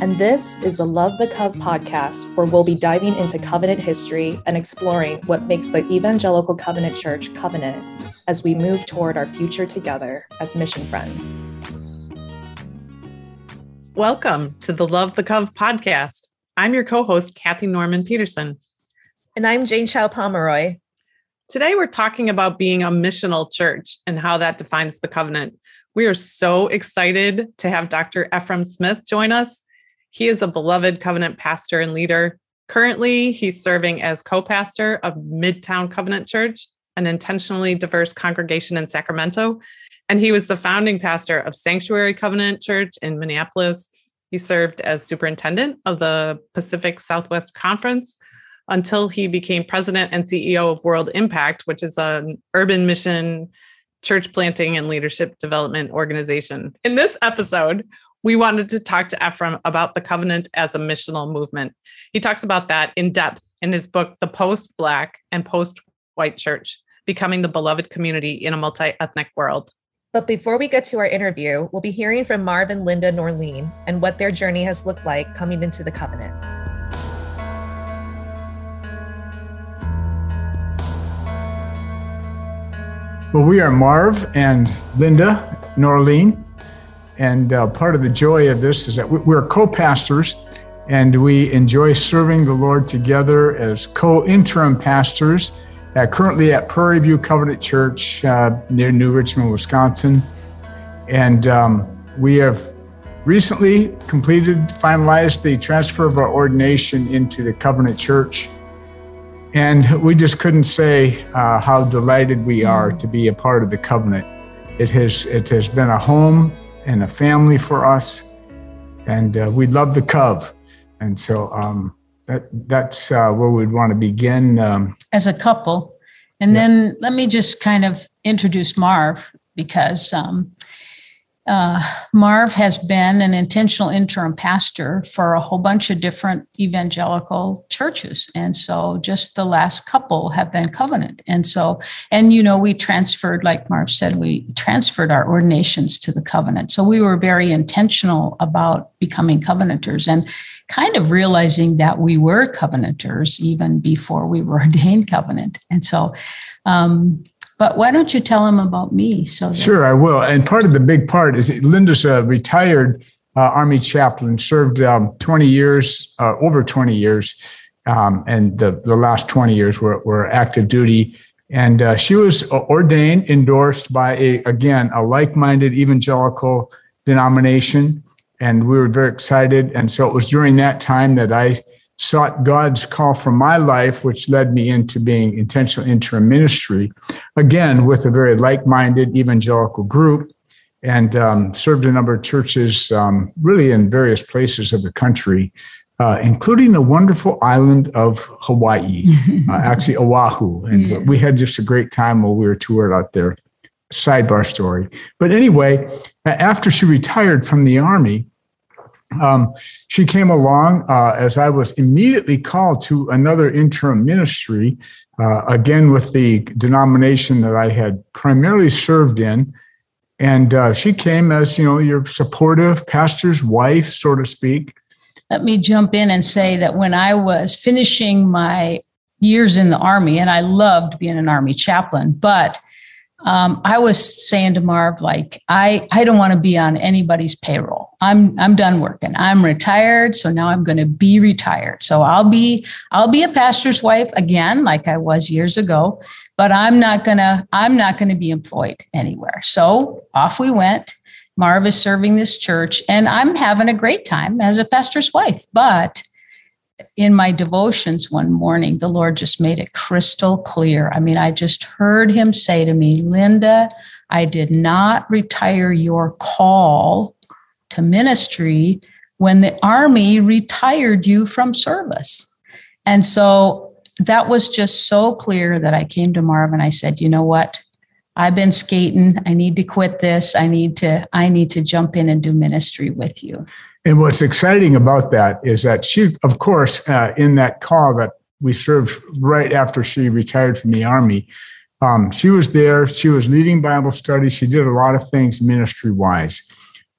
and this is the Love the Cov podcast, where we'll be diving into covenant history and exploring what makes the Evangelical Covenant Church covenant as we move toward our future together as mission friends. Welcome to the Love the Cov podcast. I'm your co host, Kathy Norman Peterson. And I'm Jane Chow Pomeroy. Today, we're talking about being a missional church and how that defines the covenant. We are so excited to have Dr. Efrem Smith join us. He is a beloved covenant pastor and leader. Currently, he's serving as co pastor of Midtown Covenant Church, an intentionally diverse congregation in Sacramento. And he was the founding pastor of Sanctuary Covenant Church in Minneapolis. He served as superintendent of the Pacific Southwest Conference until he became president and CEO of World Impact, which is an urban mission church planting and leadership development organization. In this episode, we wanted to talk to Efrem about the covenant as a missional movement. He talks about that in depth in his book, The Post Black and Post White Church Becoming the Beloved Community in a Multi Ethnic World. But before we get to our interview, we'll be hearing from Marv and Linda Norlien and what their journey has looked like coming into the covenant. Well, we are Marv and Linda Norlien and uh, part of the joy of this is that we're co pastors and we enjoy serving the Lord together as co interim pastors, uh, currently at Prairie View Covenant Church uh, near New Richmond, Wisconsin. And um, we have recently completed, finalized the transfer of our ordination into the Covenant Church. And we just couldn't say uh, how delighted we are to be a part of the covenant. It has, it has been a home and a family for us. And uh, we love the Cov. And so um, that, that's uh, where we'd want to begin. Um, As a couple. And yeah. then let me just kind of introduce Marv because um, uh, Marv has been an intentional interim pastor for a whole bunch of different evangelical churches. And so just the last couple have been covenant. And so, and you know, we transferred, like Marv said, we transferred our ordinations to the covenant. So we were very intentional about becoming covenanters and kind of realizing that we were covenanters even before we were ordained covenant. And so, um, but why don't you tell them about me? So sure, I will. And part of the big part is Linda's a retired uh, Army chaplain, served um, 20 years, uh, over 20 years, um, and the, the last 20 years were, were active duty. And uh, she was ordained, endorsed by a again a like-minded evangelical denomination, and we were very excited. And so it was during that time that I sought God's call for my life, which led me into being intentional interim ministry, again, with a very like minded evangelical group, and um, served a number of churches, um, really in various places of the country. Uh, including the wonderful island of Hawaii, uh, actually Oahu. And yeah. we had just a great time while we were toured out there. Sidebar story. But anyway, after she retired from the Army, um, she came along uh, as I was immediately called to another interim ministry, uh, again with the denomination that I had primarily served in. And uh, she came as, you know, your supportive pastor's wife, so to speak. Let me jump in and say that when I was finishing my years in the Army, and I loved being an Army chaplain, but um, I was saying to Marv, like, I, I don't want to be on anybody's payroll. I'm I'm done working. I'm retired, so now I'm going to be retired. So I'll be I'll be a pastor's wife again, like I was years ago, but I'm not gonna I'm not gonna be employed anywhere. So off we went. Marv is serving this church, and I'm having a great time as a pastor's wife. But in my devotions one morning, the Lord just made it crystal clear. I mean, I just heard him say to me, Linda, I did not retire your call to ministry when the Army retired you from service. And so that was just so clear that I came to Marv and I said, you know what? I've been skating. I need to quit this. I need to, I need to jump in and do ministry with you. And what's exciting about that is that she, of course, uh, in that call that we served right after she retired from the Army, um, she was there. She was leading Bible studies. She did a lot of things ministry wise.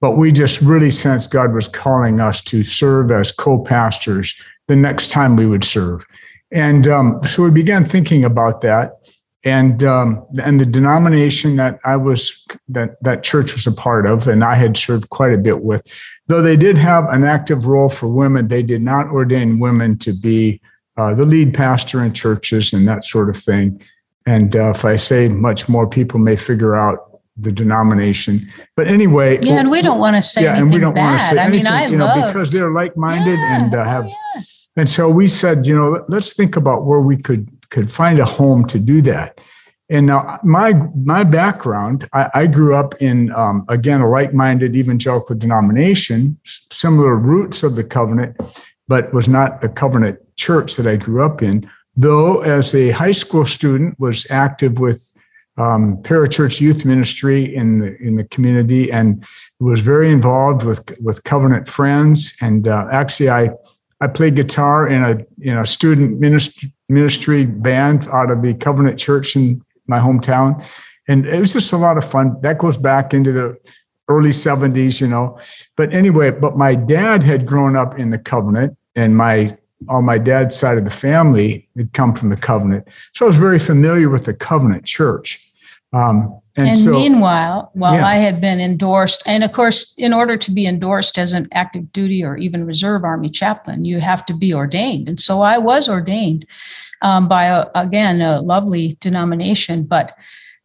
but we just really sensed God was calling us to serve as co-pastors the next time we would serve. And um, so we began thinking about that. And um, and the denomination that I was that that church was a part of, and I had served quite a bit with, though they did have an active role for women, they did not ordain women to be uh, the lead pastor in churches and that sort of thing. And uh, if I say much more, people may figure out the denomination. But anyway, yeah, and we don't want to say yeah, and we don't want to say anything, I mean, I you love know, because they're like-minded yeah, and uh, have. Oh, yeah. And so we said, you know, let's think about where we could could find a home to do that. And now my my background, I, I grew up in um, again a like-minded evangelical denomination, similar roots of the covenant, but was not a covenant church that I grew up in. Though as a high school student, was active with um, parachurch youth ministry in the in the community and was very involved with with covenant friends. And uh, actually, I I played guitar in a in a student ministry ministry band out of the Covenant Church in my hometown, and it was just a lot of fun. That goes back into the early 70s, you know. But anyway, but my dad had grown up in the Covenant, and my on my dad's side of the family had come from the Covenant, so I was very familiar with the Covenant Church. Um, and, and so, meanwhile, while yeah. I had been endorsed, and of course, in order to be endorsed as an active duty or even reserve Army chaplain, you have to be ordained. And so I was ordained um, by, a, again, a lovely denomination. But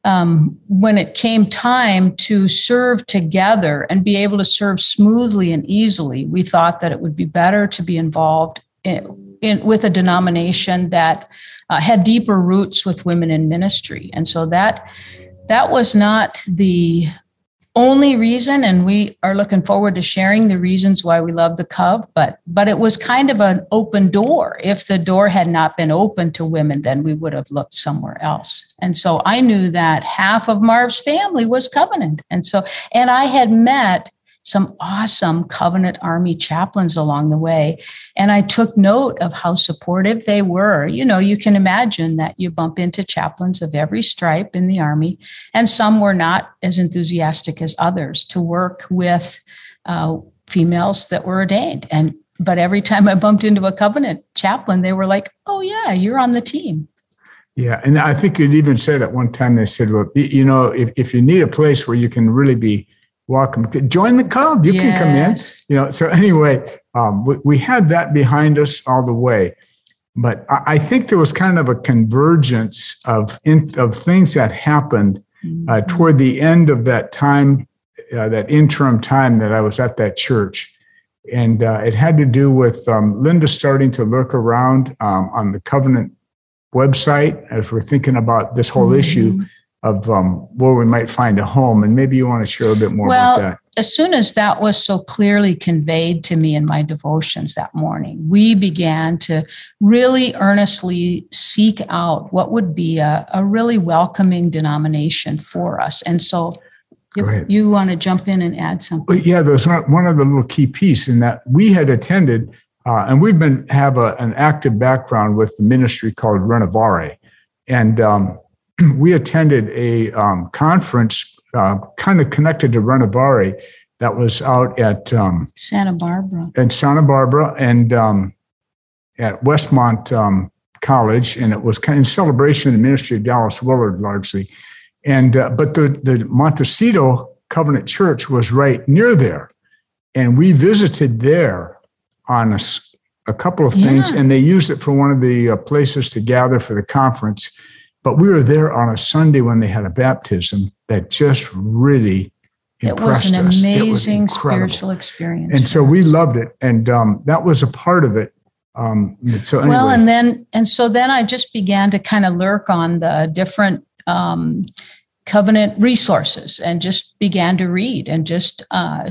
um, when it came time to serve together and be able to serve smoothly and easily, we thought that it would be better to be involved in, in, with a denomination that uh, had deeper roots with women in ministry. And so that that was not the only reason and we are looking forward to sharing the reasons why we love the cov but but it was kind of an open door. If the door had not been open to women then we would have looked somewhere else. And so i knew that half of marv's family was covenant. And so and i had met some awesome Covenant Army chaplains along the way. And I took note of how supportive they were. You know, you can imagine that you bump into chaplains of every stripe in the Army, and some were not as enthusiastic as others to work with uh, females that were ordained. And but every time I bumped into a covenant chaplain, they were like, "Oh yeah, you're on the team." Yeah, and I think you'd even said at one time they said, "Well, you know, if, if you need a place where you can really be welcome to join the club you yes. can come in you know so anyway um, we, we, had that behind us all the way but I, I think there was kind of a convergence of in, of things that happened uh, mm-hmm. toward the end of that time uh, that interim time that i was at that church and uh, it had to do with um, linda starting to look around um, on the covenant website as we're thinking about this whole mm-hmm. issue of um, where we might find a home. And maybe you want to share a bit more well, about that. As soon as that was so clearly conveyed to me in my devotions that morning, we began to really earnestly seek out what would be a, a really welcoming denomination for us. And so you, you want to jump in and add something? Yeah, there's one other little key piece in that we had attended, uh, and we've been have a, an active background with the ministry called Renovare, and um, we attended a um, conference uh, kind of connected to Renovare that was out at um, Santa Barbara. At Santa Barbara and um, at Westmont um, College, and it was kind of in celebration of the ministry of Dallas Willard largely. And uh, but the the Montecito Covenant Church was right near there, and we visited there on a, a couple of things, yeah. and they used it for one of the uh, places to gather for the conference but we were there on a Sunday when they had a baptism that just really impressed us. it was an amazing spiritual experience. And so us. we loved it. And um, that was a part of it. Um, so anyway. Well, and then, and so then I just began to kind of lurk on the different um, covenant resources and just began to read and just uh,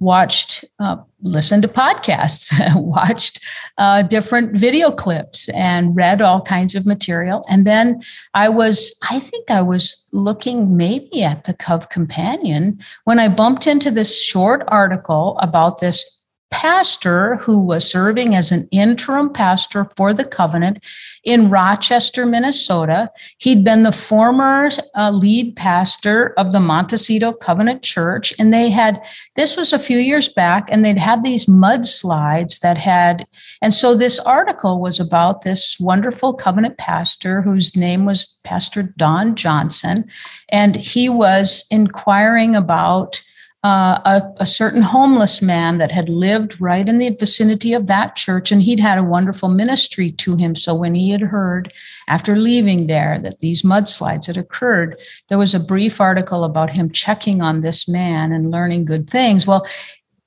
watched uh, listened to podcasts watched uh, different video clips and read all kinds of material. And then i was i think i was looking maybe at the cov companion when i bumped into this short article about this pastor who was serving as an interim pastor for the covenant in Rochester, Minnesota. He'd been the former uh, lead pastor of the Montecito Covenant Church. And they had, this was a few years back, and they'd had these mudslides that had, and so this article was about this wonderful covenant pastor whose name was Pastor Don Johnson. And he was inquiring about uh, a, a, certain homeless man that had lived right in the vicinity of that church, and he'd had a wonderful ministry to him. So when he had heard after leaving there that these mudslides had occurred, there was a brief article about him checking on this man and learning good things. Well,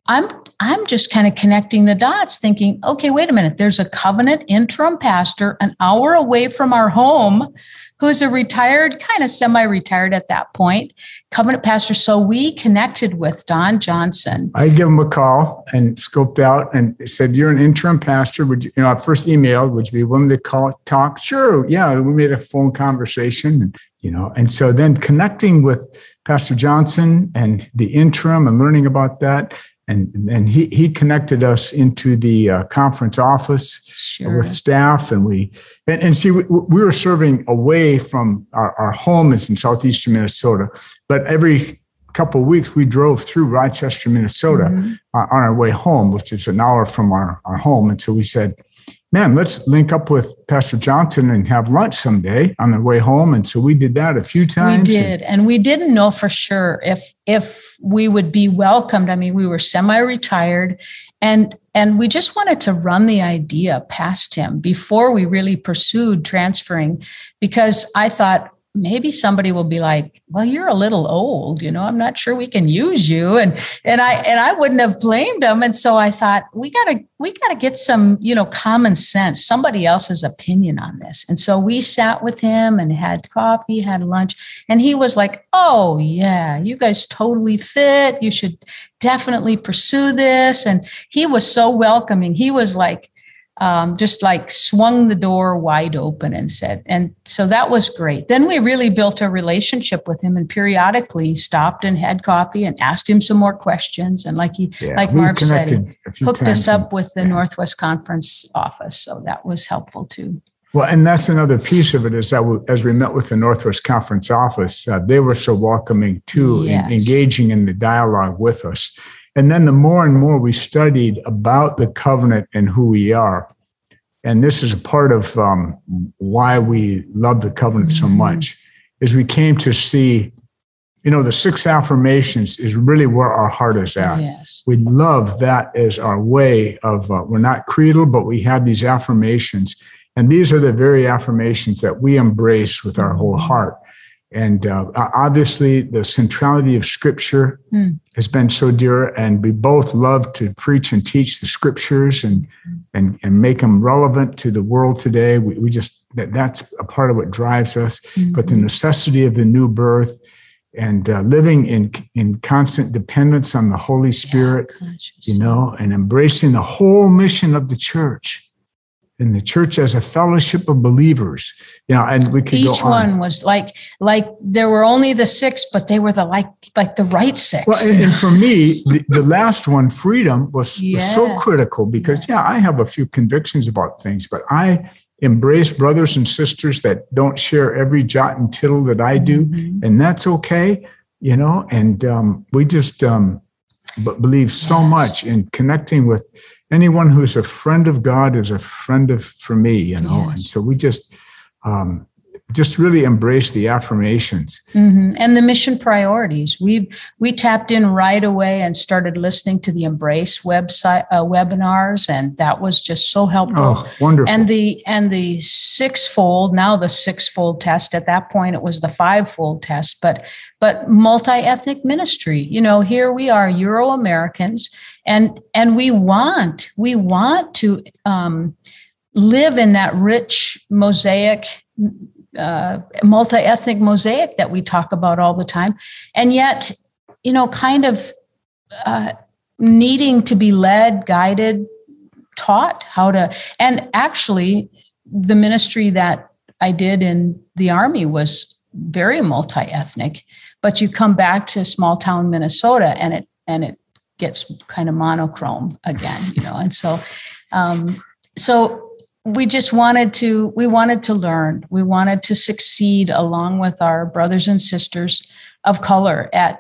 I'm I'm just kind of connecting the dots, thinking, okay, wait a minute. There's a covenant interim pastor an hour away from our home who's a retired, kind of semi retired at that point, covenant pastor. So we connected with Don Johnson. I gave him a call and scoped out and said, You're an interim pastor. Would you, you know, I first emailed, Would you be willing to call, talk? Sure. Yeah. We made a phone conversation. And, you know, and so then connecting with Pastor Johnson and the interim and learning about that and and he he connected us into the uh, conference office sure. with staff and we and, and see we, we, were serving away from our, our home is in southeastern minnesota but every couple of weeks we drove through rochester minnesota mm-hmm. uh, on our way home which is an hour from our, our home and so we said man, let's link up with Pastor Johnson and have lunch someday on the way home. And so we did that a few times. We did. And, and we didn't know for sure if if we would be welcomed. I mean, we were semi-retired and and we just wanted to run the idea past him before we really pursued transferring because I thought maybe somebody will be like well you're a little old you know i'm not sure we can use you. And and i and i wouldn't have blamed them and so i thought we got to we got to get some you know common sense somebody else's opinion on this. And so we sat with him and had coffee had lunch and he was like oh yeah you guys totally fit. You should definitely pursue this. And he was so welcoming. He was like um, just like swung the door wide open and said, and so that was great. Then we really built a relationship with him and periodically stopped and had coffee and asked him some more questions. And like he, yeah, like Marv said, hooked us up with the yeah. Northwest Conference office. So that was helpful too. Well, and that's another piece of it is that we, as we met with the Northwest Conference office, uh, they were so welcoming too, yes. in, engaging in the dialogue with us. And then the more and more we studied about the covenant and who we are, and this is a part of um, why we love the covenant so mm-hmm. much, is we came to see, you know, the six affirmations is really where our heart is at. Yes. We love that as our way of, uh, we're not creedal, but we have these affirmations. And these are the very affirmations that we embrace with our whole mm-hmm. heart. And uh, obviously, the centrality of Scripture mm. has been so dear, and we both love to preach and teach the Scriptures and and and make them relevant to the world today. We, we just that that's a part of what drives us. Mm-hmm. But the necessity of the new birth and uh, living in in constant dependence on the Holy Spirit, yeah, you know, and embracing the whole mission of the church in the church as a fellowship of believers you know and we could each on. one was like like there were only the six but they were the like like the right six well and, and for me the, the, last one freedom was, yes. was so critical because yes. yeah i have a few convictions about things but i embrace brothers and sisters that don't share every jot and tittle that i do mm-hmm. and that's okay you know and um, we just um, but believe so yes. much in connecting with anyone who's a friend of God is a friend of for me, you know. Yes. And so we just um, just really embrace the affirmations mm-hmm. and the mission priorities. We we tapped in right away and started listening to the Embrace website uh, webinars, and that was just so helpful. Oh, wonderful! And the and the sixfold now the sixfold test. At that point, it was the fivefold test, but but multi ethnic ministry. You know, here we are, Euro Americans, and and we want we want to um, live in that rich mosaic uh, multi-ethnic mosaic that we talk about all the time and yet you know kind of uh, needing to be led guided taught how to and actually the ministry that i did in the army was very multi-ethnic but you come back to small town minnesota and it and it gets kind of monochrome again, you know. And so, um, so we just wanted to we wanted to learn. We wanted to succeed along with our brothers and sisters of color at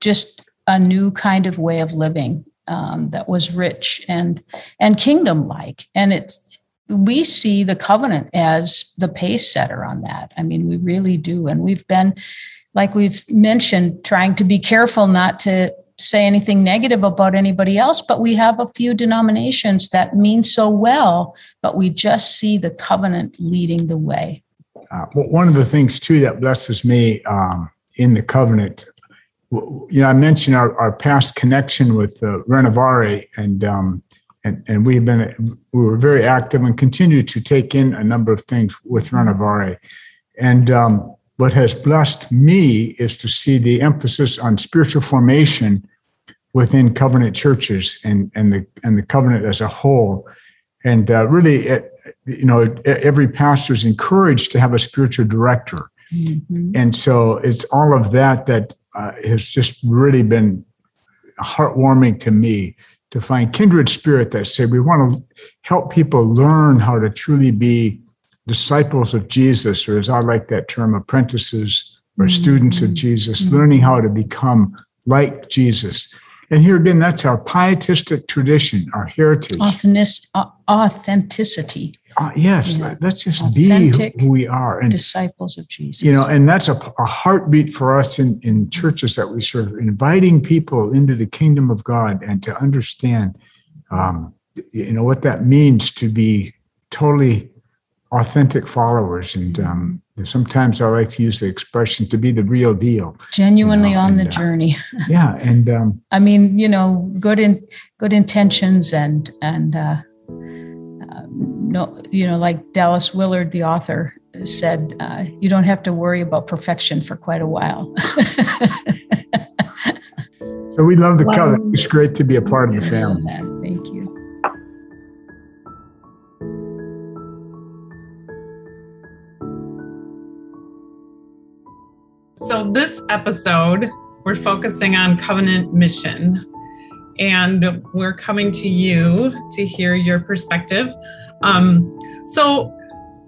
just a new kind of way of living um, that was rich and and kingdom like and it's we see the covenant as the pace setter on that. I mean we really do. And we've been like we've mentioned trying to be careful not to say anything negative about anybody else, but we have a few denominations that mean so well, but we just see the covenant leading the way. Uh, one of the things too that blesses me um, in the covenant, you know, I mentioned our, our past connection with uh, Renovare, and um, and and we've been we were very active and continue to take in a number of things with Renovare, and um, what has blessed me is to see the emphasis on spiritual formation within covenant churches and and the and the covenant as a whole and uh, really it, you know every pastor is encouraged to have a spiritual director mm-hmm. and so it's all of that that uh, has just really been heartwarming to me to find kindred spirit that say we want to help people learn how to truly be disciples of jesus or as i like that term apprentices or mm-hmm. students of jesus mm-hmm. learning how to become like jesus and here again, that's our pietistic tradition, our heritage. authenticity. Uh, yes, yeah. let's just Authentic be who we are. And disciples of Jesus. You know, and that's a, a heartbeat for us in, in churches that we serve, inviting people into the kingdom of God and to understand, um, you know, what that means to be totally authentic followers. And um, sometimes I like to use the expression to be the real deal. Genuinely you know, on and, the uh, journey. yeah, and um, I mean, you know, good in good intentions and and uh, uh, no, you know, like Dallas Willard, the author, said, uh, you don't have to worry about perfection for quite a while. so we love the wow. covenant. It's great to be a part of the family. This episode, we're focusing on covenant mission, and we're coming to you to hear your perspective. Um, so,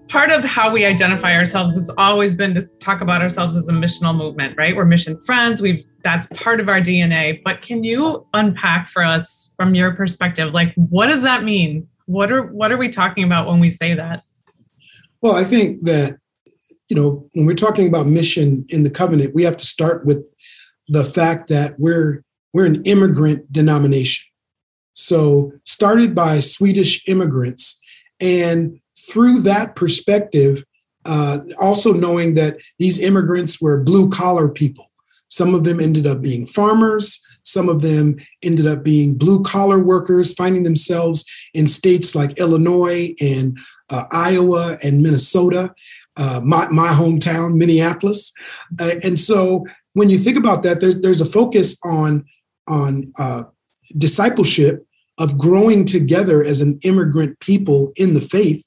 part of how we identify ourselves has always been to talk about ourselves as a missional movement, right? We're mission friends. We've that's part of our DNA. But can you unpack for us from your perspective, like what does that mean? What are what are we talking about when we say that? Well, I think that you know, when we're talking about mission in the covenant, we have to start with the fact that we're we're an immigrant denomination. So started by Swedish immigrants, and through that perspective, uh, also knowing that these immigrants were blue collar people. Some of them ended up being farmers. Some of them ended up being blue collar workers, finding themselves in states like Illinois and uh, Iowa and Minnesota uh, my, my hometown, Minneapolis. Uh, and so when you think about that, there's, there's a focus on, on uh, discipleship of growing together as an immigrant people in the faith,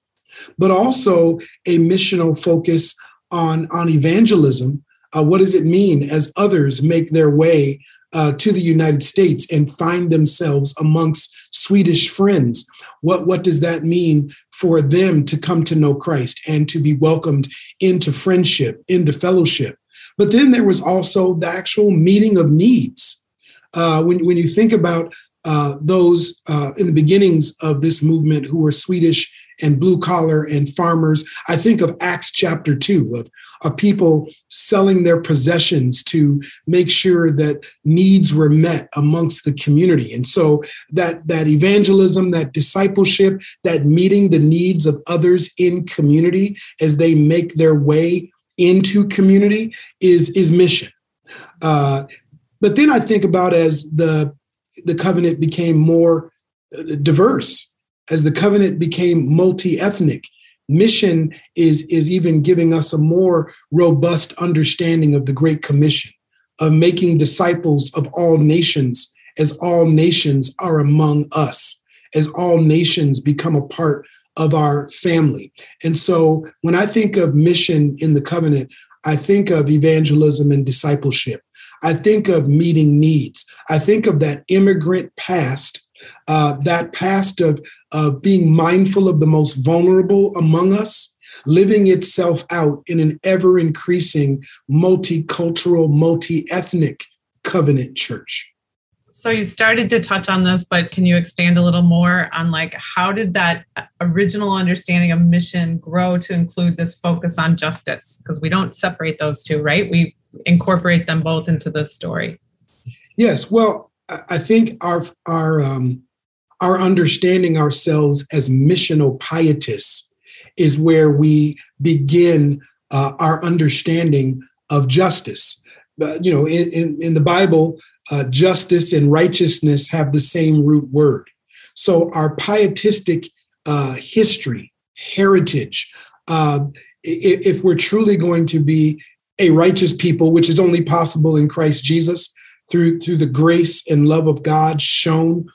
but also a missional focus on, on evangelism. Uh, what does it mean as others make their way uh, to the United States and find themselves amongst Swedish friends what, what does that mean for them to come to know Christ and to be welcomed into friendship, into fellowship? But then there was also the actual meeting of needs. Uh, when, when you think about uh, those uh, in the beginnings of this movement who were Swedish and blue collar and farmers. I think of Acts chapter two of, of people selling their possessions to make sure that needs were met amongst the community. And so that, that evangelism, that discipleship, that meeting the needs of others in community as they make their way into community is, is mission. Uh, but then I think about as the the covenant became more uh, diverse as the covenant became multi-ethnic mission is is even giving us a more robust understanding of the great commission of making disciples of all nations as all nations are among us as all nations become a part of our family and so when i think of mission in the covenant i think of evangelism and discipleship I think of meeting needs. I think of that immigrant past, uh, that past of, of being mindful of the most vulnerable among us, living itself out in an ever increasing multicultural, multi ethnic covenant church. So you started to touch on this, but can you expand a little more on like how did that original understanding of mission grow to include this focus on justice? Because we don't separate those two, right? We incorporate them both into this story. Yes, well, I think our our um, our understanding ourselves as missional pietists is where we begin uh, our understanding of justice. Uh, you know, in, in, in the Bible, uh, justice and righteousness have the same root word. So our pietistic uh, history, heritage, if, if we're truly going to be a righteous people, which is only possible in Christ Jesus through through the grace and love of God shown,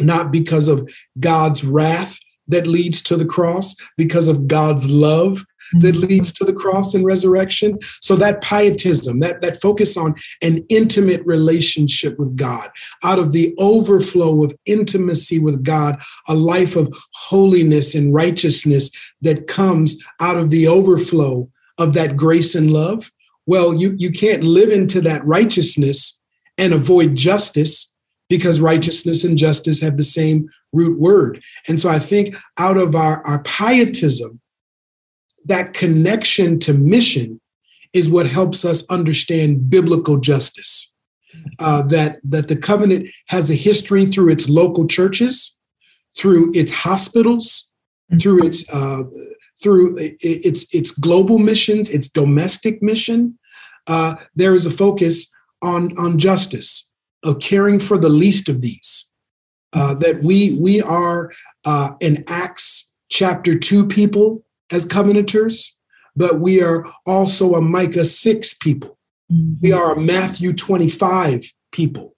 not because of God's wrath that leads to the cross, because of God's love that mm-hmm. leads to the cross and resurrection. So that pietism, that, that focus on an intimate relationship with God, out of the overflow of intimacy with God, a life of holiness and righteousness that comes out of the overflow of that grace and love. Well, you, you can't live into that righteousness and avoid justice because righteousness and justice have the same root word. And so I think out of our, our pietism, that connection to mission is what helps us understand biblical justice. Uh, that that the covenant has a history through its local churches, through its hospitals, through its uh, through its its global missions, its domestic mission. Uh, there is a focus on on justice, of caring for the least of these. Uh, that we we are uh, in Acts chapter two people as covenanters, but we are also a Micah 6 people. Mm-hmm. We are a Matthew 25 people.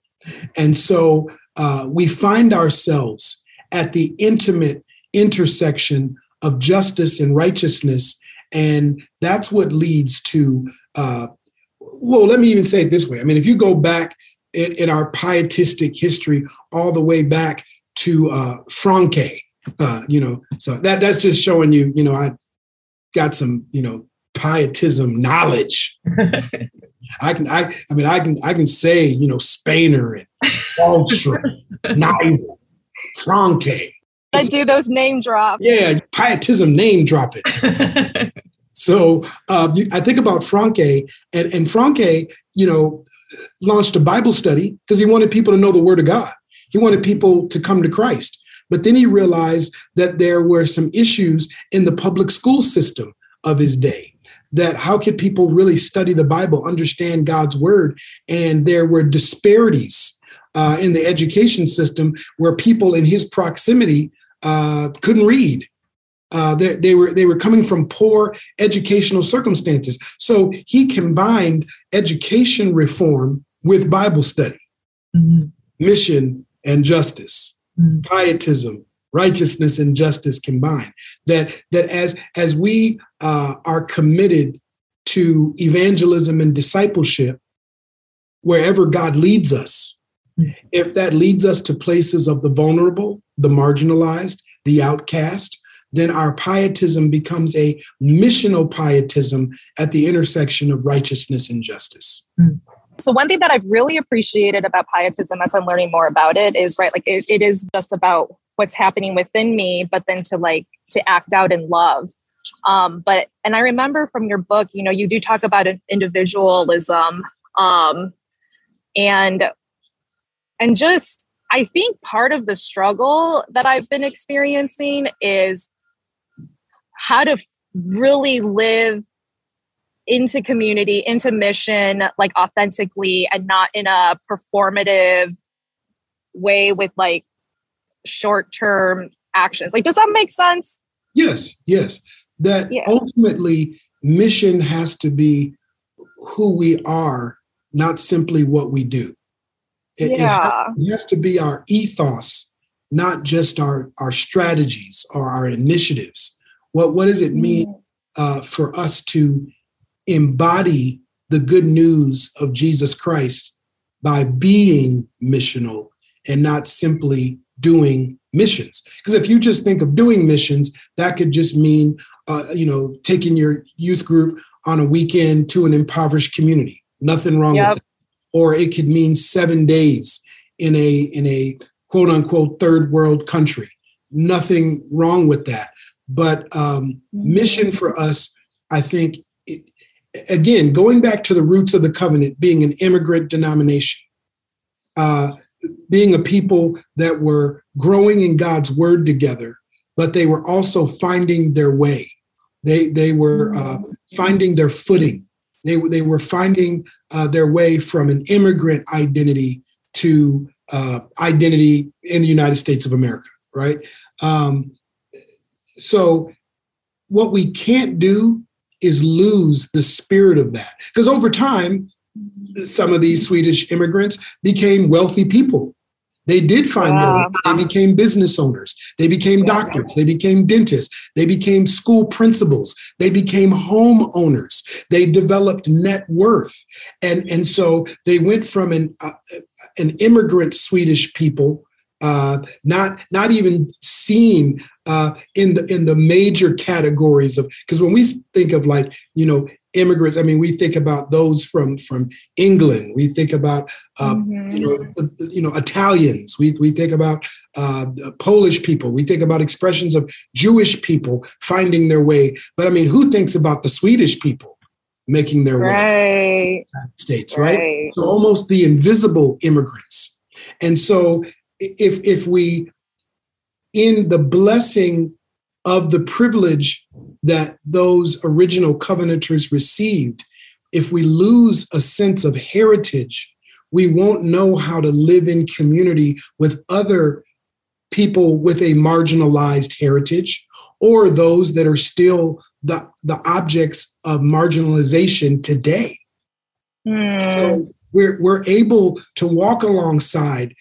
And so uh, we find ourselves at the intimate intersection of justice and righteousness. And that's what leads to, uh, well, let me even say it this way. I mean, if you go back in, in our pietistic history all the way back to uh, Francke, uh, you know, so that that's just showing you, you know, I got some, you know, pietism knowledge. I can, I, I mean, I can, I can say, you know, Spener and Waldenström, Niebuhr, Francke. I do those name drops. Yeah, pietism name dropping. so uh, I think about Francke, and, and Francke, you know, launched a Bible study because he wanted people to know the Word of God. He wanted people to come to Christ. But then he realized that there were some issues in the public school system of his day. That how could people really study the Bible, understand God's word? And there were disparities uh, in the education system where people in his proximity uh, couldn't read. Uh, they, they, were they were coming from poor educational circumstances. So he combined education reform with Bible study, mm-hmm. mission, and justice mm. pietism, righteousness, and justice combined. That that as as we uh, are committed to evangelism and discipleship, wherever God leads us, mm. if that leads us to places of the vulnerable, the marginalized, the outcast, then our pietism becomes a missional pietism at the intersection of righteousness and justice. Mm. So one thing that I've really appreciated about pietism as I'm learning more about it is right, like it, it is just about what's happening within me, but then to like to act out in love. Um, but and I remember from your book, you know, you do talk about individualism, um, and and just I think part of the struggle that I've been experiencing is how to really live into community, into mission, like authentically and not in a performative way with like short term actions. Like, does that make sense? Yes, yes. That yeah. ultimately mission has to be who we are, not simply what we do. It, yeah. it has to be our ethos, not just our, our strategies or our initiatives. What, what does it mean mm. uh, for us to embody the good news of Jesus Christ by being missional and not simply doing missions. Because if you just think of doing missions, that could just mean, uh, you know, taking your youth group on a weekend to an impoverished community. Nothing wrong yep. with that. Or it could mean seven days in a in a quote unquote third world country. Nothing wrong with that. But um, mm-hmm. mission for us, I think, it, again, going back to the roots of the covenant, being an immigrant denomination. Uh, being a people that were growing in God's word together, but they were also finding their way. They they were uh, finding their footing. They they were finding uh, their way from an immigrant identity to uh, identity in the United States of America. Right. Um, so what we can't do is lose the spirit of that because over time some of these Swedish immigrants became wealthy people. They did find wow. They became business owners. They became doctors. They became dentists. They became school principals. They became homeowners. They developed net worth, and and so they went from an uh, an immigrant Swedish people uh, not not even seen uh, in the in the major categories of because when we think of like you know immigrants, I mean we think about those from from England, we think about uh, mm-hmm. you know you know Italians, we we think about uh, Polish people, we think about expressions of Jewish people finding their way, but I mean who thinks about the Swedish people? making their right. way states right. right so almost the invisible immigrants and so if if we in the blessing of the privilege that those original covenanters received if we lose a sense of heritage we won't know how to live in community with other people with a marginalized heritage or those that are still the, the objects of marginalization today. Mm. So we're, we're able to walk alongside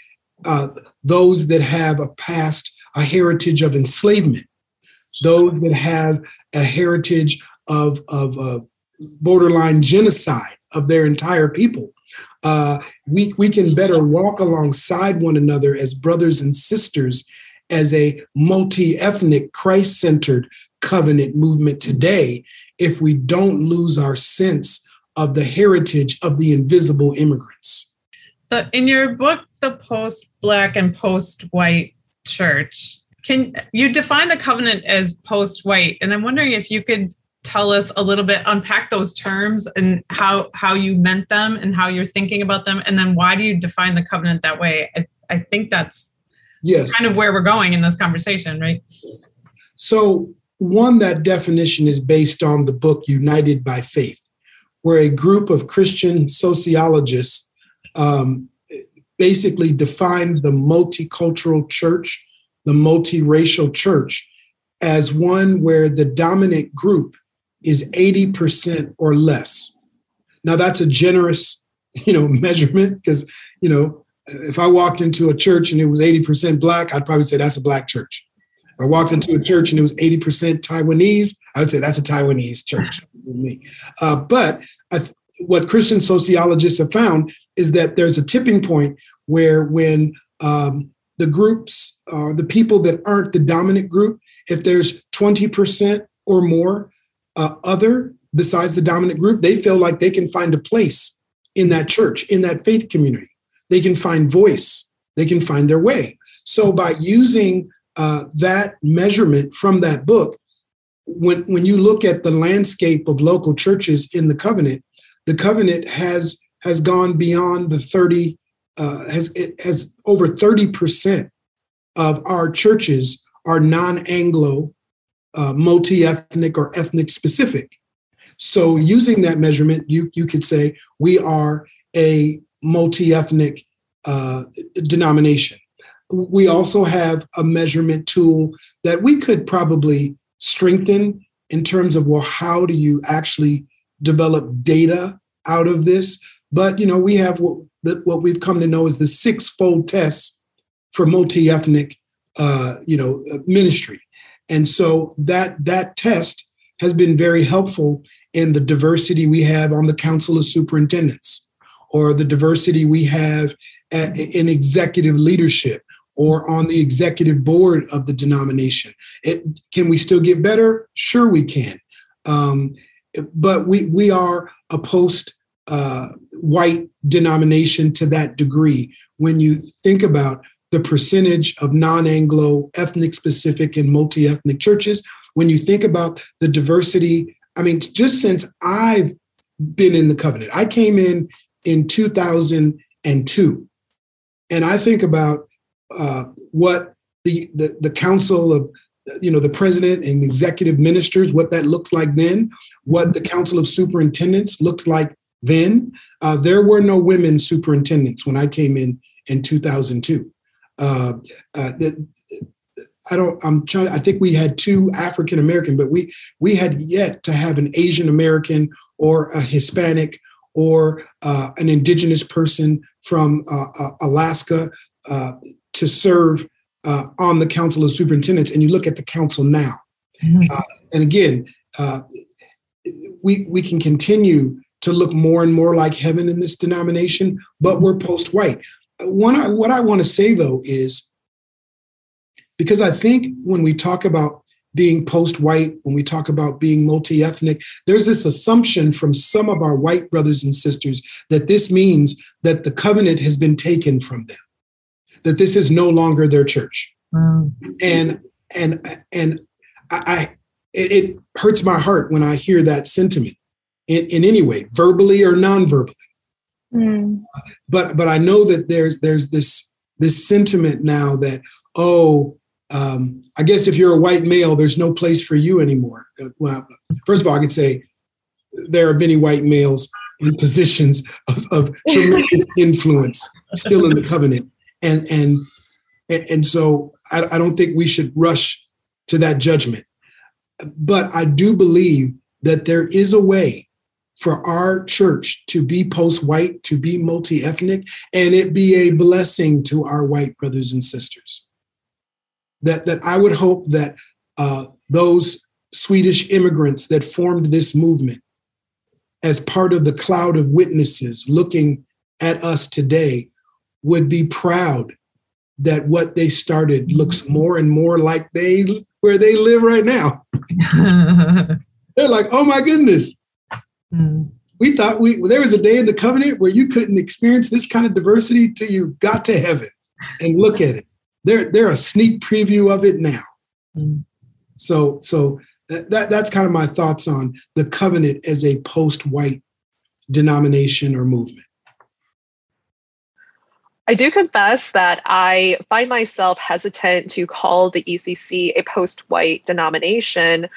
uh, those that have a past, a heritage of enslavement, those that have a heritage of, of borderline genocide of their entire people. Uh, we, we can better walk alongside one another as brothers and sisters as a multi ethnic, Christ centered covenant movement today if we don't lose our sense of the heritage of the invisible immigrants the in your book the post black and post white church can you define the covenant as post white and i'm wondering if you could tell us a little bit unpack those terms and how how you meant them and how you're thinking about them. And then why do you define the covenant that way? I, I think that's yes. kind of where we're going in this conversation right? So one that definition is based on the book united by faith where a group of christian sociologists um, basically defined the multicultural church, the multiracial church, as one where the dominant group is 80% or less. Now that's a generous, you know, measurement because, you know, if I walked into a church and it was 80% black, I'd probably say that's a black church. If I walked into a church and it was 80% Taiwanese, I would say that's a Taiwanese church. Uh, but I, what Christian sociologists have found is that there's a tipping point where when um, the groups, uh, the people that aren't the dominant group, if there's 20% or more uh, other besides the dominant group, they feel like they can find a place in that church, in that faith community. They can find voice, they can find their way. So by using uh, that measurement from that book, when, when you look at the landscape of local churches in the covenant, the covenant has has gone beyond the 30 uh, has has over 30% of our churches are non-anglo uh, multi-ethnic or ethnic specific so using that measurement you you could say we are a multi-ethnic uh, denomination we also have a measurement tool that we could probably strengthen in terms of well how do you actually develop data out of this. But you know, we have what, what we've come to know as the six-fold test for multi-ethnic, uh, you know, uh, ministry. And so that that test has been very helpful in the diversity we have on the Council of Superintendents or the diversity we have in executive leadership or on the executive board of the denomination. It, can we still get better? Sure, we can. Um, but we we are a post uh, white denomination to that degree. When you think about the percentage of non-Anglo ethnic specific and multi-ethnic churches, when you think about the diversity, I mean, just since I've been in the covenant, I came in in 2002, and I think about uh, what the, the the council of you know the president and executive ministers what that looked like then what the council of superintendents looked like then uh, there were no women superintendents when i came in in 2002 uh, uh, i don't i'm trying i think we had two african american but we we had yet to have an asian american or a hispanic or uh, an indigenous person from uh, uh, alaska to serve uh, on the Council of Superintendents, and you look at the council now. Mm-hmm. Uh, and again, uh, we we can continue to look more and more like heaven in this denomination, but we're post-white. One, what I want to say though is because I think when we talk about being post-white, when we talk about being multi-ethnic, there's this assumption from some of our white brothers and sisters that this means that the covenant has been taken from them that this is no longer their church. Wow. And and and I, I it, it, hurts my heart when I hear that sentiment in, in any way, verbally or non-verbally. Mm. But but I know that there's there's this this sentiment now that oh um, I guess if you're a white male, there's no place for you anymore. Uh, well, first of all, I could say there are many white males in positions of, of tremendous influence still in the covenant and and and so I, I don't think we should rush to that judgment. But I do believe that there is a way for our church to be post-white, to be multi-ethnic, and it be a blessing to our white brothers and sisters. That that I would hope that uh, those Swedish immigrants that formed this movement as part of the cloud of witnesses looking at us today would be proud that what they started looks more and more like they where they live right now. They're like, oh my goodness. Mm. We thought we there was a day in the covenant where you couldn't experience this kind of diversity till you got to heaven and look at it. They're they're a sneak preview of it now. Mm. So so that that's kind of my thoughts on the covenant as a post-white denomination or movement. I do confess that I find myself hesitant to call the ECC a post white denomination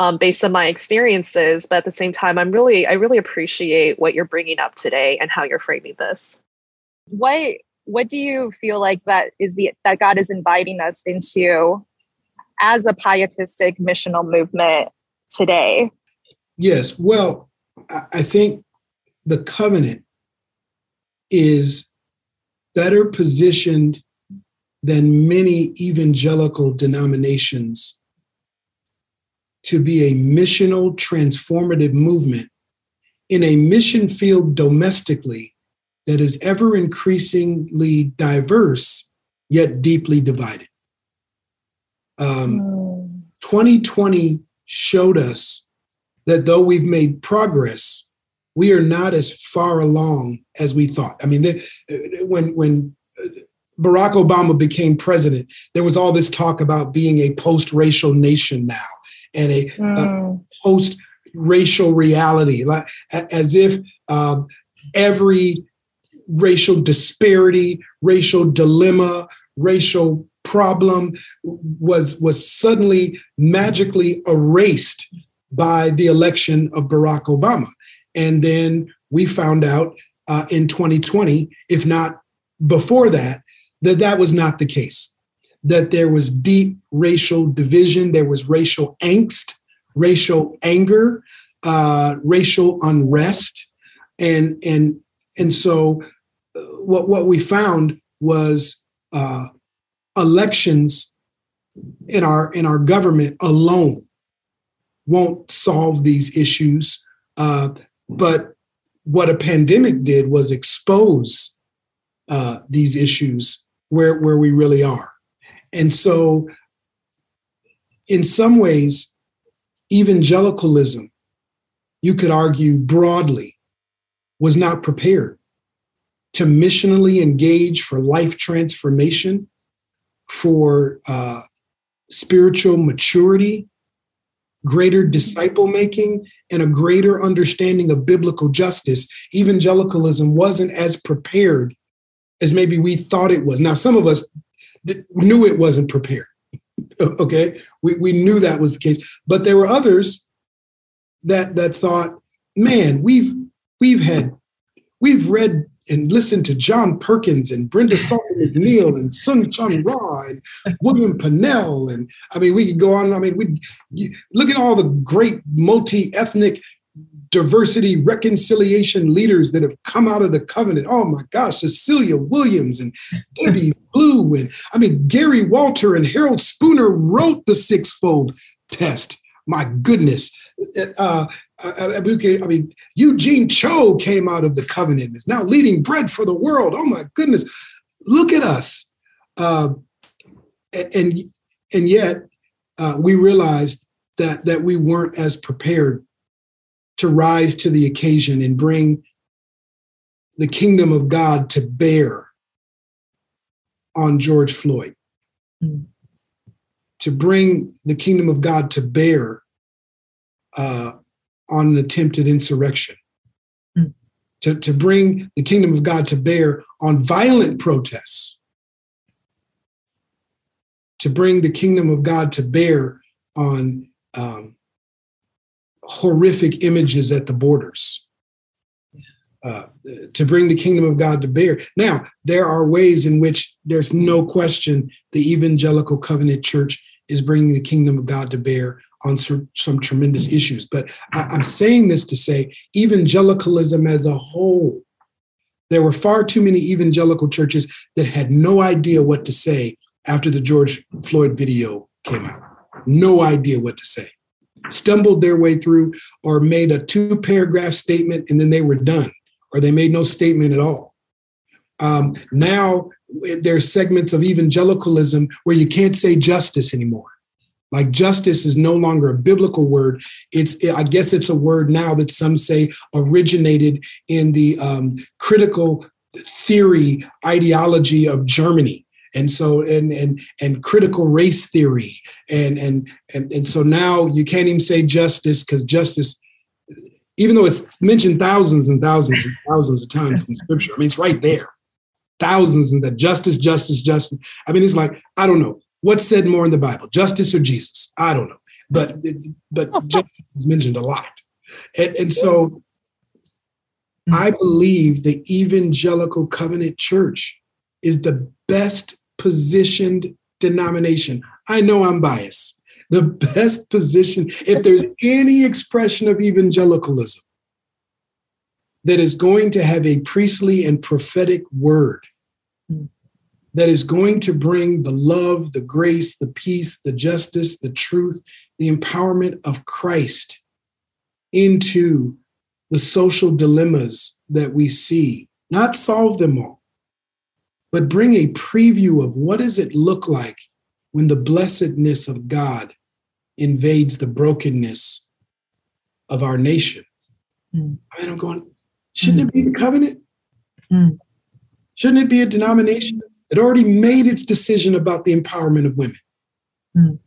um, based on my experiences. But at the same time, I'm really, I really appreciate what you're bringing up today and how you're framing this. What, what do you feel like that is the, that God is inviting us into as a pietistic missional movement today? Yes. Well, I think the covenant is better positioned than many evangelical denominations to be a missional transformative movement in a mission field domestically that is ever increasingly diverse yet deeply divided. Um, 2020 showed us that though we've made progress, we are not as far along as we thought. I mean, when when uh, Barack Obama became president, there was all this talk about being a post-racial nation now and a, mm. a post-racial reality, like as if um, every racial disparity, racial dilemma, racial problem was was suddenly magically erased by the election of Barack Obama. And then we found out uh, in 2020, if not before that, that that was not the case. That there was deep racial division, there was racial angst, racial anger, uh, racial unrest, and and and so uh, what what we found was uh, elections in our in our government alone won't solve these issues. Uh, but what a pandemic did was expose uh, these issues where, where we really are. And so, in some ways, evangelicalism, you could argue broadly, was not prepared to missionally engage for life transformation, for uh, spiritual maturity, greater disciple making, and a greater understanding of biblical justice. Evangelicalism wasn't as prepared as maybe we thought it was. Now, some of us knew it wasn't prepared. okay, we, we knew that was the case, but there were others that that thought, man, we've we've had we've read and listened to John Perkins and Brenda Salter McNeil and Soong-Chan Rah and William Pannell. And I mean, we could go on. I mean, we look at all the great multi-ethnic diversity reconciliation leaders that have come out of the covenant. Oh my gosh, Cecilia Williams and Debbie Blue. And I mean, Gary Walter and Harold Spooner wrote the sixfold test. My goodness. Uh, I mean, Eugene Cho came out of the covenant, is now leading bread for the world. Oh my goodness. Look at us. Uh, and, and yet uh, we realized that, that we weren't as prepared to rise to the occasion and bring the kingdom of God to bear on George Floyd, mm. to bring the kingdom of God to bear uh, on an attempted insurrection, mm. to, to bring the kingdom of God to bear on violent protests, to bring the kingdom of God to bear on um, horrific images at the borders. Uh, to bring the kingdom of God to bear. Now, there are ways in which there's no question the evangelical covenant church is bringing the kingdom of God to bear on some, some tremendous issues. But I, I'm saying this to say evangelicalism as a whole, there were far too many evangelical churches that had no idea what to say after the George Floyd video came out. No idea what to say stumbled their way through or made a two paragraph statement and then they were done, or they made no statement at all. Um, now there's segments of evangelicalism where you can't say justice anymore. Like justice is no longer a biblical word. It's I guess it's a word now that some say originated in the um, critical theory ideology of Germany and so and and and critical race theory. And and and, and so now you can't even say justice because justice even though it's mentioned thousands and thousands and thousands of times in scripture i mean it's right there. Thousands and that justice justice justice. I mean it's like i don't know what's said more in the bible justice or jesus? I don't know. But but justice is mentioned a lot. And, and so i believe the evangelical covenant church is the best positioned denomination. I know I'm biased. The best position, if there's any expression of evangelicalism that is going to have a priestly and prophetic word, that is going to bring the love, the grace, the peace, the justice, the truth, the empowerment of Christ into the social dilemmas that we see, not solve them all, but bring a preview of what does it look like when the blessedness of God invades the brokenness of our nation. Mm. I mean, I'm going, shouldn't mm. it be the covenant? Mm. Shouldn't it be a denomination that already made its decision about the empowerment of women? Mm.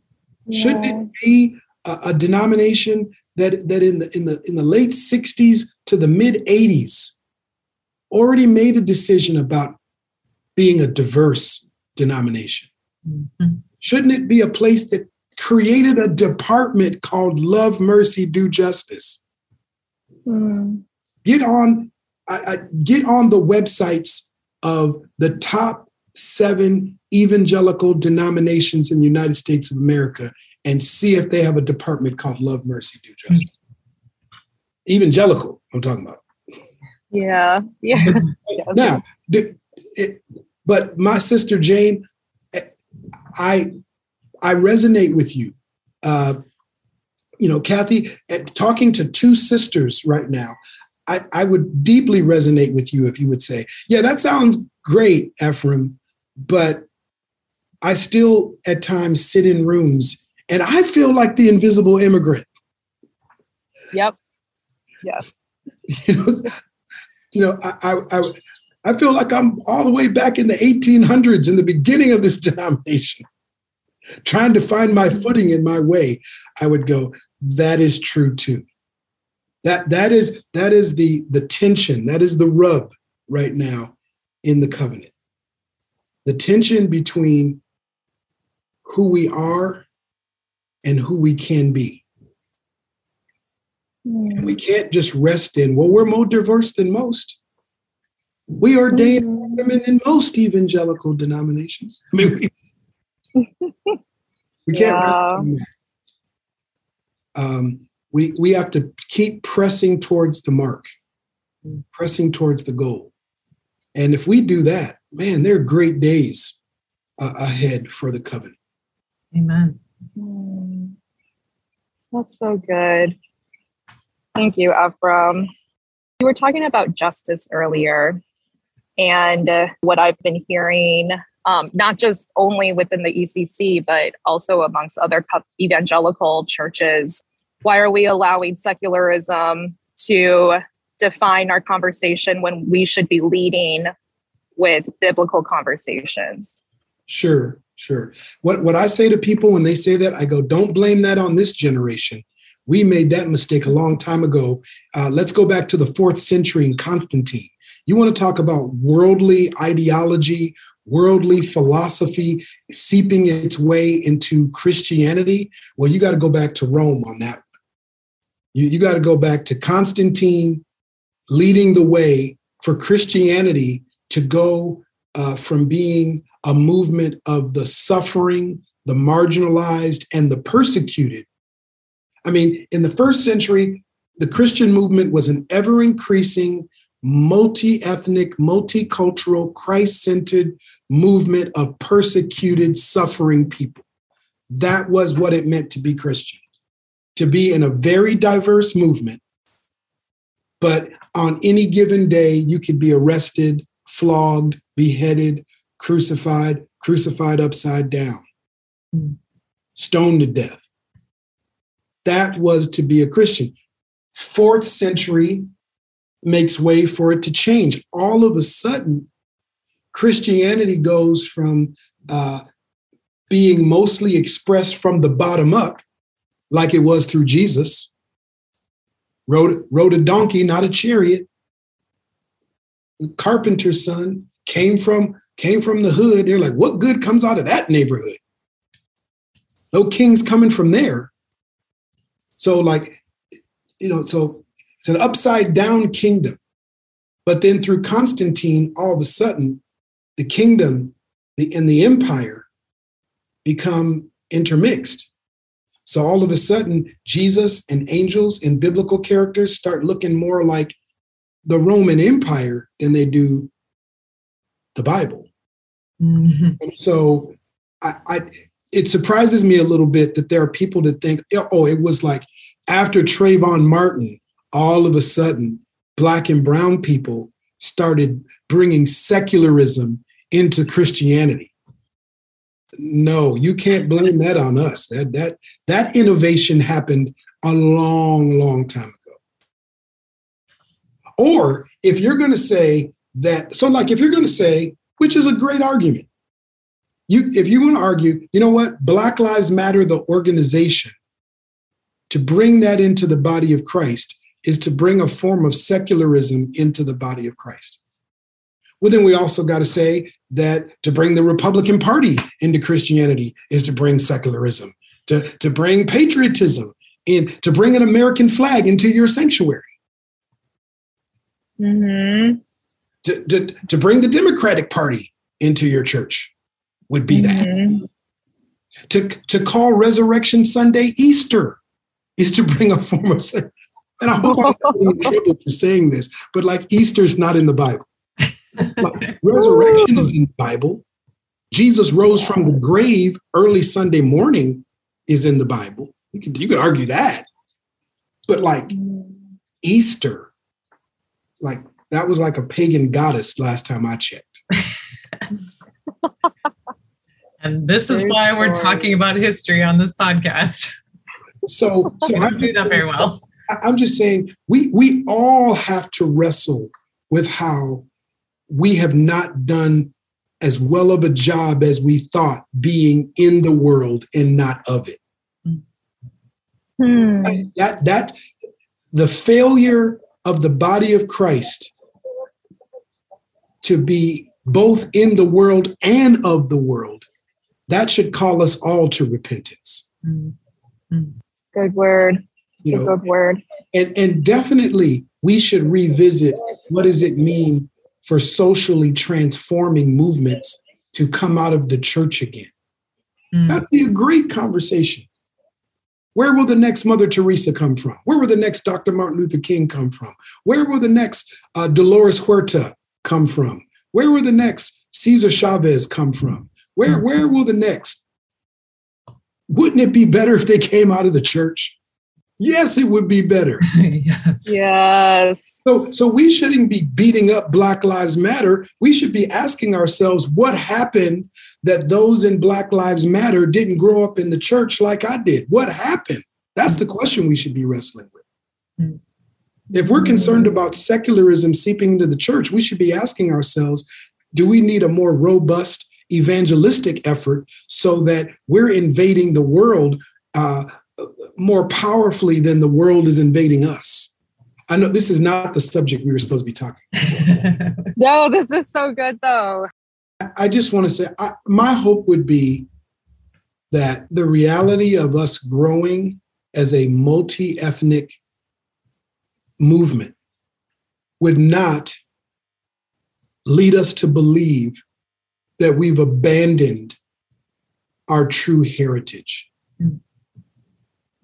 Yeah. Shouldn't it be a, a, denomination that, that in the in the in the late 60s to the mid 80s already made a decision about being a diverse denomination? Mm-hmm. Shouldn't it be a place that created a department called Love, Mercy, Do Justice? Mm. Get on, I, I, get on the websites of the top seven evangelical denominations in the United States of America and see if they have a department called Love, Mercy, Do Justice. Mm. Evangelical, I'm talking about. Yeah, yeah. now, it, but my sister Jane, I I resonate with you. Uh, you know, Kathy, talking to two sisters right now, I, I would deeply resonate with you if you would say, yeah, that sounds great, Efrem, but I still at times sit in rooms and I feel like the invisible immigrant. Yep. Yes. You know, you know, I, I, I feel like I'm all the way back in the 1800s in the beginning of this denomination, trying to find my footing in my way. I would go, that is true too. That that is that is the the tension, that is the rub right now in the covenant. The tension between who we are and who we can be. And we can't just rest in, well, we're more diverse than most. We ordain mm. women in most evangelical denominations. I mean, we, we can't yeah. um, we, we have to keep pressing towards the mark, pressing towards the goal. And if we do that, man, there are great days uh, ahead for the covenant. Amen. Mm. That's so good. Thank you, Efrem. You were talking about justice earlier, and uh, what I've been hearing, um, not just only within the ECC, but also amongst other evangelical churches. Why are we allowing secularism to define our conversation when we should be leading with biblical conversations? Sure, sure. What what I say to people when they say that, I go, don't blame that on this generation. We made that mistake a long time ago. Uh, let's go back to the fourth century in Constantine. You want to talk about worldly ideology, worldly philosophy seeping its way into Christianity? Well, you got to go back to Rome on that one. You, you got to go back to Constantine leading the way for Christianity to go uh, from being a movement of the suffering, the marginalized, and the persecuted I mean, in the first century, the Christian movement was an ever increasing, multi ethnic, multicultural, Christ centered movement of persecuted, suffering people. That was what it meant to be Christian, to be in a very diverse movement. But on any given day, you could be arrested, flogged, beheaded, crucified, crucified upside down, stoned to death. That was to be a Christian. Fourth century makes way for it to change. All of a sudden, Christianity goes from uh, being mostly expressed from the bottom up, like it was through Jesus. Rode, rode a donkey, not a chariot. The carpenter's son came from came from the hood. They're like, what good comes out of that neighborhood? No kings coming from there. So, like, you know, so it's an upside down kingdom. But then through Constantine, all of a sudden, the kingdom the, and the empire become intermixed. So all of a sudden, Jesus and angels and biblical characters start looking more like the Roman Empire than they do the Bible. Mm-hmm. And so I, I, it surprises me a little bit that there are people that think, oh, it was like after Trayvon Martin, all of a sudden, Black and Brown people started bringing secularism into Christianity. No, you can't blame that on us. That that that innovation happened a long, long time ago. Or if you're going to say that, so like if you're going to say, which is a great argument, you if you want to argue, you know what, Black Lives Matter, the organization, to bring that into the body of Christ is to bring a form of secularism into the body of Christ. Well, then we also got to say that to bring the Republican Party into Christianity is to bring secularism, to, to bring patriotism in, to bring an American flag into your sanctuary. Mm-hmm. To, to, to bring the Democratic Party into your church would be mm-hmm. that. To, to call Resurrection Sunday Easter is to bring a form of and I hope I'm not in trouble for saying this, but like Easter's not in the Bible. Like, resurrection is in the Bible. Jesus rose from the grave early Sunday morning is in the Bible. You could you could argue that. But like Easter, like that was like a pagan goddess last time I checked. and this is why we're talking about history on this podcast. So, so I do that very well. I'm just saying we we all have to wrestle with how we have not done as well of a job as we thought being in the world and not of it. Hmm. That that the failure of the body of Christ to be both in the world and of the world, that should call us all to repentance. Mm-hmm. Good word. You know, good word. And and definitely we should revisit what does it mean for socially transforming movements to come out of the church again. Mm. That'd be a great conversation. Where will the next Mother Teresa come from? Where will the next Dr. Martin Luther King come from? Where will the next uh, Dolores Huerta come from? Where will the next Cesar Chavez come from? Where, where will the next? Wouldn't it be better if they came out of the church? Yes, it would be better. yes. Yes. So, so we shouldn't be beating up Black Lives Matter. We should be asking ourselves what happened that those in Black Lives Matter didn't grow up in the church like I did. What happened? That's the question we should be wrestling with. Mm. If we're concerned about secularism seeping into the church, we should be asking ourselves do we need a more robust evangelistic effort so that we're invading the world uh, more powerfully than the world is invading us? I know this is not the subject we were supposed to be talking no, this is so good though. I just want to say I, my hope would be that the reality of us growing as a multi ethnic movement would not lead us to believe that we've abandoned our true heritage.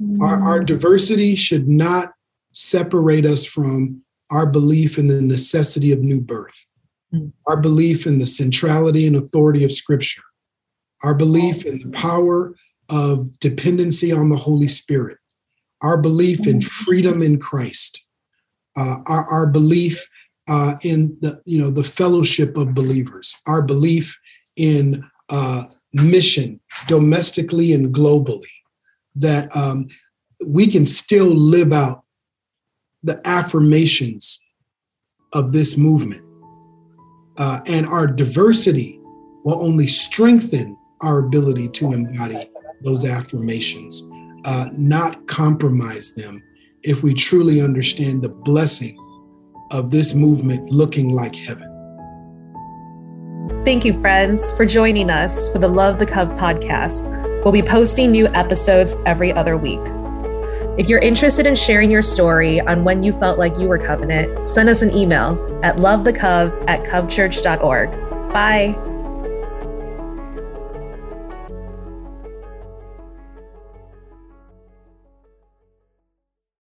Mm-hmm. Our, our diversity should not separate us from our belief in the necessity of new birth, mm-hmm. our belief in the centrality and authority of Scripture, our belief yes. in the power of dependency on the Holy Spirit, our belief in mm-hmm. freedom in Christ, uh, our, our belief uh, in the you know the fellowship of believers, our belief in uh, mission domestically and globally, that um, we can still live out the affirmations of this movement, uh, and our diversity will only strengthen our ability to embody those affirmations, uh, not compromise them if we truly understand the blessing of this movement looking like heaven. Thank you, friends, for joining us for the Love the Cov podcast. We'll be posting new episodes every other week. If you're interested in sharing your story on when you felt like you were covenant, send us an email at lovethecov at covchurch.org. Bye.